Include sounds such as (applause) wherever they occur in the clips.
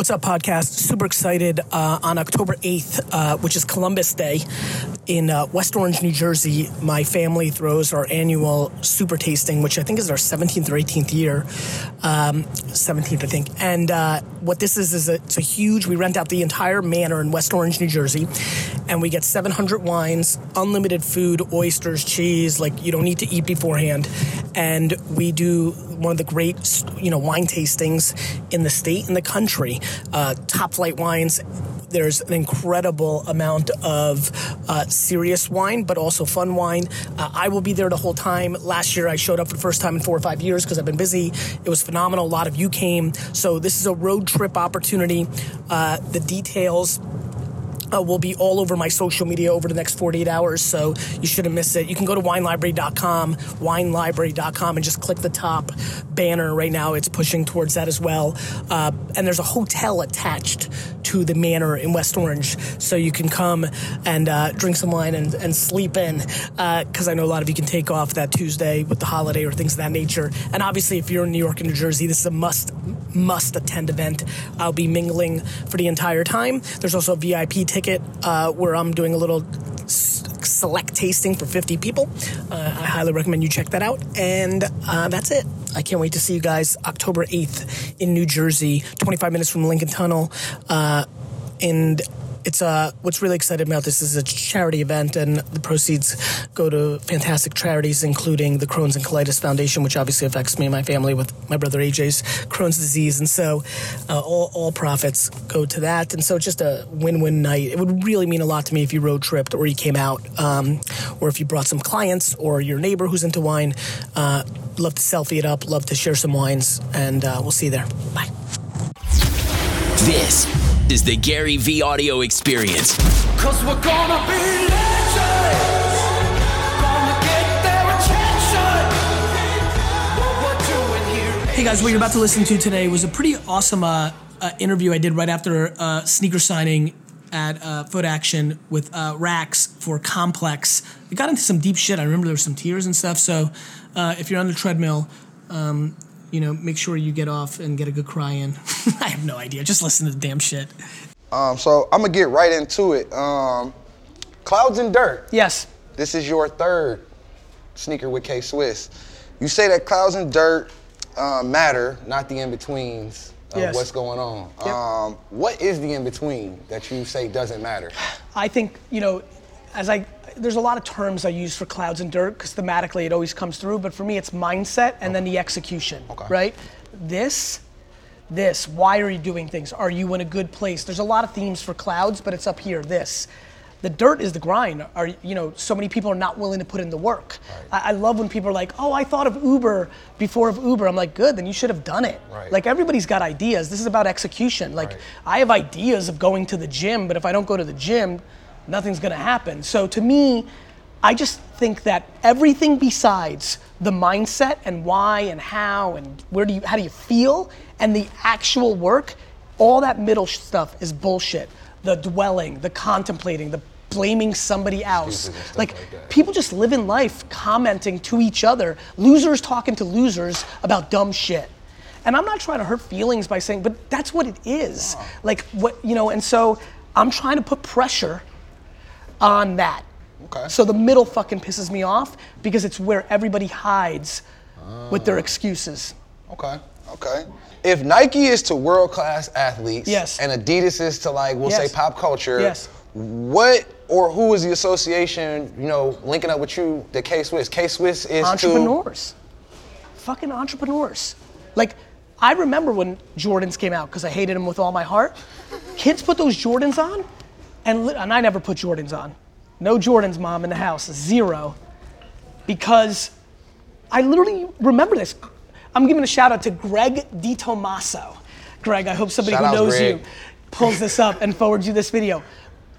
What's up, podcast? Super excited uh, on October 8th, uh, which is Columbus Day, in uh, West Orange, New Jersey. My family throws our annual super tasting, which I think is our 17th or 18th year. Um, 17th, I think. And uh, what this is, is a, it's a huge, we rent out the entire manor in West Orange, New Jersey, and we get 700 wines, unlimited food, oysters, cheese, like you don't need to eat beforehand. And we do one of the great, you know, wine tastings in the state and the country. Uh, top flight wines. There's an incredible amount of uh, serious wine, but also fun wine. Uh, I will be there the whole time. Last year, I showed up for the first time in four or five years because I've been busy. It was phenomenal. A lot of you came. So this is a road trip opportunity. Uh, the details uh, will be all over my social media over the next 48 hours, so you shouldn't miss it. You can go to winelibrary.com, winelibrary.com, and just click the top banner right now. It's pushing towards that as well. Uh, and there's a hotel attached to the manor in West Orange, so you can come and uh, drink some wine and, and sleep in, because I know a lot of you can take off that Tuesday with the holiday or things of that nature. And obviously, if you're in New York and New Jersey, this is a must must attend event. I'll be mingling for the entire time. There's also a VIP ticket uh, where I'm doing a little select tasting for 50 people. Uh, I highly recommend you check that out. And uh, that's it. I can't wait to see you guys October 8th in New Jersey, 25 minutes from Lincoln Tunnel. Uh, and it's uh, what's really exciting about this is a charity event, and the proceeds go to fantastic charities, including the Crohn's and Colitis Foundation, which obviously affects me and my family with my brother AJ's Crohn's disease, and so uh, all, all profits go to that, and so it's just a win-win night. It would really mean a lot to me if you road tripped or you came out, um, or if you brought some clients or your neighbor who's into wine. Uh, love to selfie it up, love to share some wines, and uh, we'll see you there. Bye. This is the Gary V audio experience. Cause we're gonna be legends. Gonna get their attention. What we're doing here. Hey guys, what you're about to listen to today was a pretty awesome uh, uh, interview I did right after uh, sneaker signing at uh, Footaction with uh, Racks for Complex. We got into some deep shit. I remember there was some tears and stuff. So uh, if you're on the treadmill, um, you know, make sure you get off and get a good cry in. (laughs) I have no idea. Just listen to the damn shit. Um, so I'm gonna get right into it. Um, Clouds and Dirt. Yes. This is your third sneaker with K Swiss. You say that clouds and dirt uh, matter, not the in betweens of Yes. what's going on. Yep. Um, what is the in between that you say doesn't matter? I think you know, as I there's a lot of terms I use for clouds and dirt because thematically it always comes through. But for me, it's mindset and then the execution. Okay. Right. This, this. Why are you doing things? Are you in a good place? There's a lot of themes for clouds, but it's up here. This. The dirt is the grind. Are you know? So many people are not willing to put in the work. I, I love when people are like, "Oh, I thought of Uber before of Uber." I'm like, "Good, then you should have done it." Right. Like everybody's got ideas. This is about execution. Like Right. I have ideas of going to the gym, but if I don't go to the gym, nothing's gonna happen. So to me, I just think that everything besides the mindset and why and how and where do you how do you feel and the actual work, all that middle stuff is bullshit. The dwelling, the contemplating, the blaming somebody else. Excuses and stuff Like, like people just live in life commenting to each other, losers talking to losers about dumb shit. And I'm not trying to hurt feelings by saying, but that's what it is. Like what you know, and so I'm trying to put pressure on that. Okay. So the middle fucking pisses me off because it's where everybody hides with their excuses. Okay, okay. If Nike is to world class athletes, Yes. and Adidas is to like we'll Yes. say pop culture, Yes. what or who is the association, you know, linking up with you that K Swiss? K Swiss is to entrepreneurs. Fucking entrepreneurs. Like, I remember when Jordans came out because I hated them with all my heart. Kids put those Jordans on, and, and I never put Jordans on. No Jordans, mom, in the house, zero. Because I literally remember this. I'm giving a shout out to Greg DiTomaso. Greg, I hope somebody Shout who knows Greg. you pulls this up (laughs) and forwards you this video.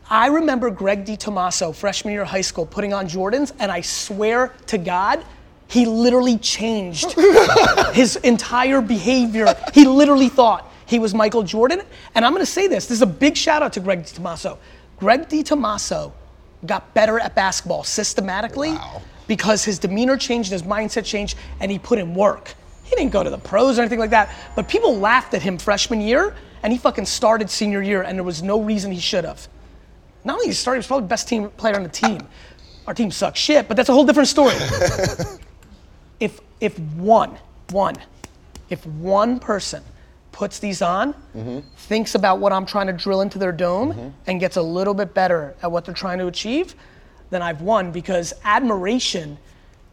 I remember Greg DiTomaso, freshman year of high school, putting on Jordans, and I swear to God, he literally changed (laughs) his entire behavior. He literally thought he was Michael Jordan. And I'm gonna say this this is a big shout out to Greg DiTomaso. Greg DiTomaso got better at basketball systematically Wow. because his demeanor changed, his mindset changed, and he put in work. He didn't go to the pros or anything like that, but people laughed at him freshman year, and he fucking started senior year, and there was no reason he should have. Not only he started, he was probably the best team player on the team. Our team sucks shit, but that's a whole different story. (laughs) if if one one if one person puts these on thinks about what i'm trying to drill into their dome and gets a little bit better at what they're trying to achieve then i've won because admiration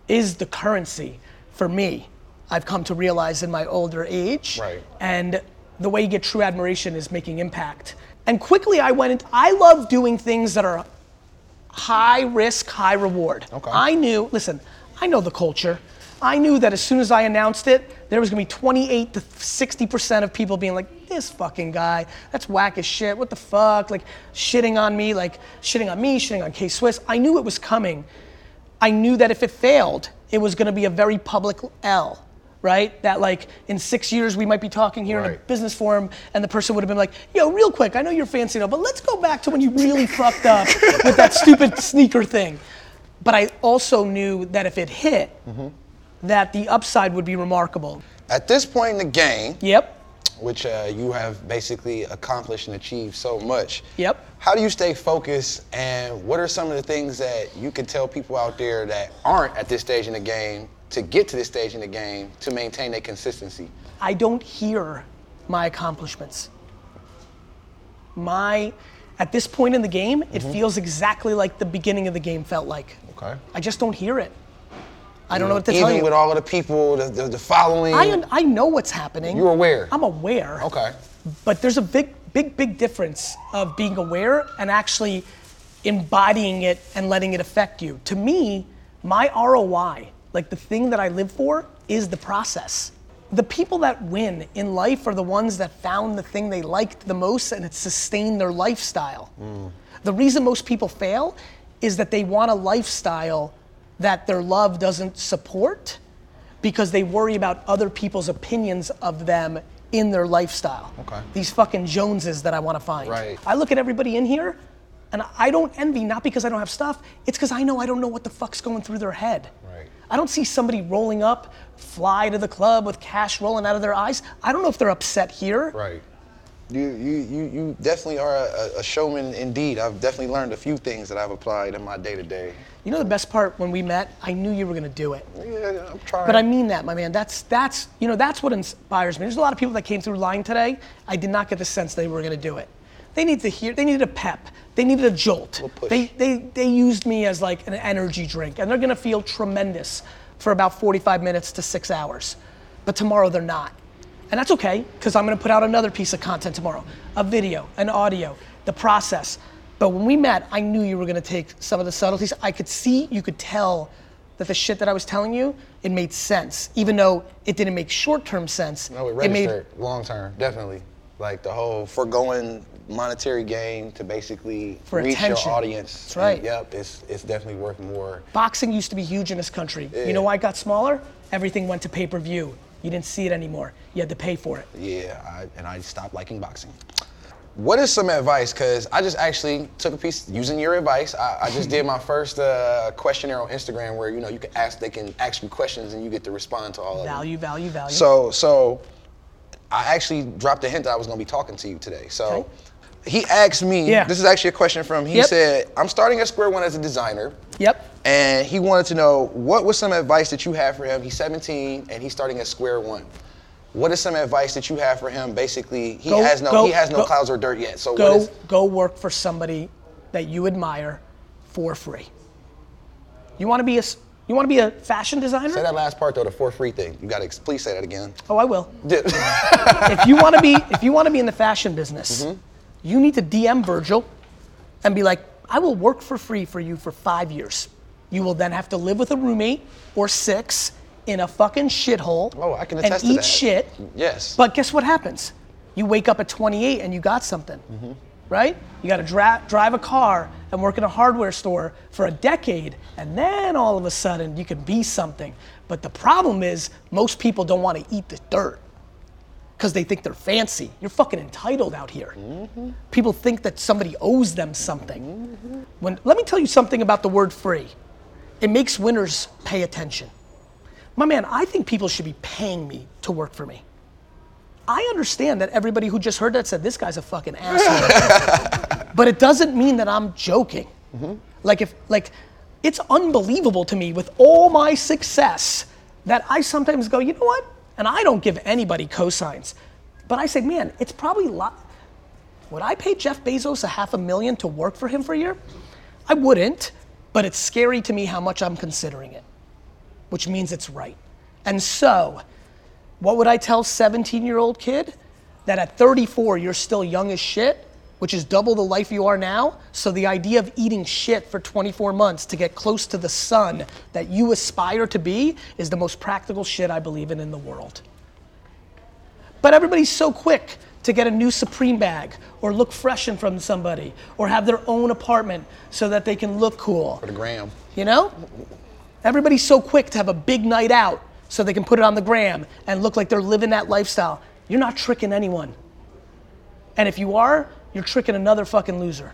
is the currency for me i've come to realize in my older age Right. and the way you get true admiration is making impact and quickly i went into i love doing things that are high risk, high reward. Okay. I knew, listen, I know the culture. I knew that as soon as I announced it, there was gonna be 28 to 60% of people being like, this fucking guy, that's whack as shit, what the fuck? Like, shitting on me, like, shitting on me, shitting on K Swiss. I knew it was coming. I knew that if it failed, it was gonna be a very public L, right? That like in six years we might be talking here in a business forum and the person would have been like, yo, real quick, I know you're fancy now, but let's go back to when you really (laughs) fucked up with that stupid sneaker thing. But I also knew that if it hit, mm-hmm. That the upside would be remarkable. At this point in the game, Yep. which uh, you have basically accomplished and achieved so much. Yep. How do you stay focused, and what are some of the things that you can tell people out there that aren't at this stage in the game to get to this stage in the game to maintain their consistency? I don't hear my accomplishments. My, at this point in the game, it feels exactly like the beginning of the game felt like. Okay. I just don't hear it. I don't know what to tell you. Even with all of the people, the, the, the following. I, I know what's happening. You're aware. I'm aware. Okay. But there's a big, big, big difference of being aware and actually embodying it and letting it affect you. To me, my ROI, like the thing that I live for, is the process. The people that win in life are the ones that found the thing they liked the most and it sustained their lifestyle. Mm. The reason most people fail is that they want a lifestyle that their love doesn't support because they worry about other people's opinions of them in their lifestyle. Okay. These fucking Joneses that I want to find. Right. I look at everybody in here and I don't envy, not because I don't have stuff, it's because I know I don't know what the fuck's going through their head. Right. I don't see somebody rolling up, fly to the club with cash rolling out of their eyes. I don't know if they're upset here. Right. You, you, you, you definitely are a, a showman indeed. I've definitely learned a few things that I've applied in my day to day. You know the best part when we met, I knew you were gonna do it. Yeah, I'm trying. But I mean that, my man. That's that's you know that's what inspires me. There's a lot of people that came through lying today. I did not get the sense they were going to do it. They need to hear. They needed a pep. They needed a jolt. Push. They they they used me as like an energy drink, and they're going to feel tremendous for about 45 minutes to six hours. But tomorrow they're not, and that's okay because I'm going to put out another piece of content tomorrow, a video, an audio, the process. But when we met, I knew you were going to take some of the subtleties. I could see, you could tell that the shit that I was telling you, it made sense, even though it didn't make short-term sense. No, it made long term, definitely. Like the whole foregoing monetary gain to basically For reach attention. your audience. That's right. And, yep, it's it's definitely worth more. boxing used to be huge in this country. Yeah. You know why it got smaller? Everything went to pay-per-view. You didn't see it anymore. You had to pay for it. Yeah, I, and I stopped liking boxing. What is some advice? Because I just actually took a piece using your advice. I, I just did my first uh, questionnaire on Instagram where you know you can ask, they can ask you questions and you get to respond to all of them. Value, value, value. So, so I actually dropped a hint that I was going to be talking to you today. So Okay. he asked me. Yeah. This is actually a question from. He Yep. said, "I'm starting at square one as a designer." Yep. And he wanted to know what was some advice that you have for him. He's 17 and he's starting at square one. What is some advice that you have for him? Basically, he Go- has no go- he has no go- clouds or dirt yet. So what Go is go work for somebody that you admire for free. You want to be a you want to be a fashion designer? say that last part though, the for free thing. You got to please say that again. Oh, I will. (laughs) If you want to be if you want to be in the fashion business, Mm-hmm. you need to DM Virgil and be like, I will work for free for you for five years. You will then have to live with a roommate or six in a fucking shithole Oh, I can and attest to eat that. shit. Yes. But guess what happens? You wake up at 28 and you got something, Mm-hmm. right? You got to dra- drive a car and work in a hardware store for a decade, and then all of a sudden you can be something. But the problem is, most people don't want to eat the dirt because they think they're fancy. You're fucking entitled out here. People think that somebody owes them something. When, let me tell you something about the word free. It makes winners pay attention. My man, I think people should be paying me to work for me. I understand that everybody who just heard that said this guy's a fucking asshole. (laughs) but it doesn't mean that I'm joking. Mm-hmm. Like if like it's unbelievable to me with all my success that I sometimes go, you know what? And I don't give anybody cosigns. But I say, man, it's probably a lot. Would I pay Jeff Bezos a half a million to work for him for a year? I wouldn't, but it's scary to me how much I'm considering it, which means it's right. And so, what would I tell 17 year old kid? That at 34 you're still young as shit, which is double the life you are now. So the idea of eating shit for 24 months to get close to the sun that you aspire to be is the most practical shit I believe in in the world. But everybody's so quick to get a new Supreme bag or look fresh in front of somebody or have their own apartment so that they can look cool. For the gram. You know? Everybody's so quick to have a big night out so they can put it on the gram and look like they're living that lifestyle. You're not tricking anyone. And if you are, you're tricking another fucking loser.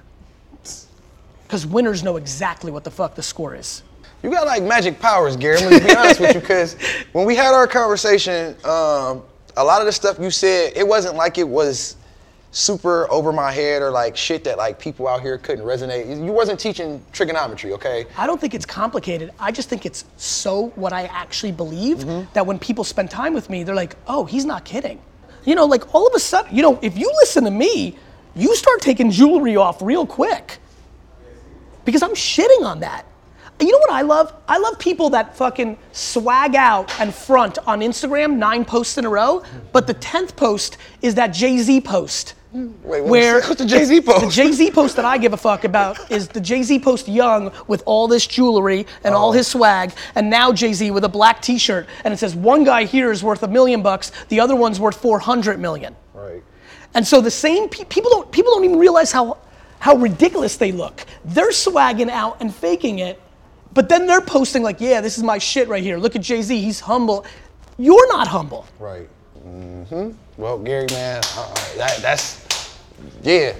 Because winners know exactly what the fuck the score is. You got like magic powers, Gary. I'm gonna be honest with you, because (laughs) when we had our conversation, um, a lot of the stuff you said, it wasn't like it was super over my head or like shit that like people out here couldn't resonate. You wasn't teaching trigonometry, okay? I don't think it's complicated. I just think it's so what I actually believe mm-hmm. that when people spend time with me, they're like, oh, he's not kidding. You know, like all of a sudden, you know, if you listen to me, you start taking jewelry off real quick. Because I'm shitting on that. You know what I love? I love people that fucking swag out and front on Instagram nine posts in a row, but the 10th post is that Jay Z post. Wait, what where what's the Jay-Z post? The Jay Z post that I give a fuck about (laughs) is the Jay Z post young with all this jewelry and Oh. all his swag, and now Jay Z with a black T-shirt, and it says one guy here is worth a million bucks, the other one's worth 400 million. Right. And so the same pe- people don't people don't even realize how how ridiculous they look. They're swagging out and faking it, but then they're posting like, "Yeah, this is my shit right here. Look at Jay Z. He's humble." You're not humble. Right. Mm-hmm. Well, Gary, man, uh, that, that's yeah,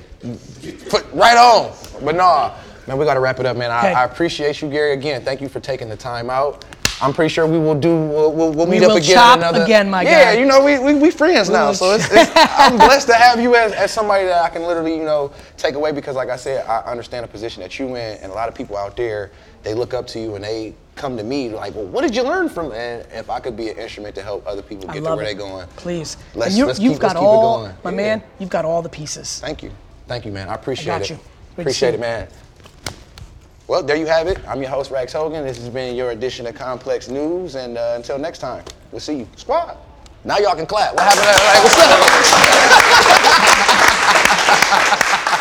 put right on. But nah, man, we gotta wrap it up, man. I, Okay. I appreciate you, Gary. Again, thank you for taking the time out. I'm pretty sure we will do. We'll, we'll, we'll We meet up will again. chop another, again, my yeah, guy. you know, we we, we friends now, so it's, it's, (laughs) I'm blessed to have you as, as somebody that I can literally, you know, take away because, like I said, I understand the position that you in, and a lot of people out there, they look up to you and they come to me like, well, what did you learn from? And if I could be an instrument to help other people get to where they're going, Please. Let's- you, let's you've keep- got let's keep it all, going. my Yeah. man. You've got all the pieces. Thank you. Thank you, man. I appreciate got it. you. Appreciate it, man. Well, there you have it. I'm your host, Racks Hogan. This has been your edition of Complex News. And uh, until next time, we'll see you. Squad. Now y'all can clap. What happened? What's up? (laughs)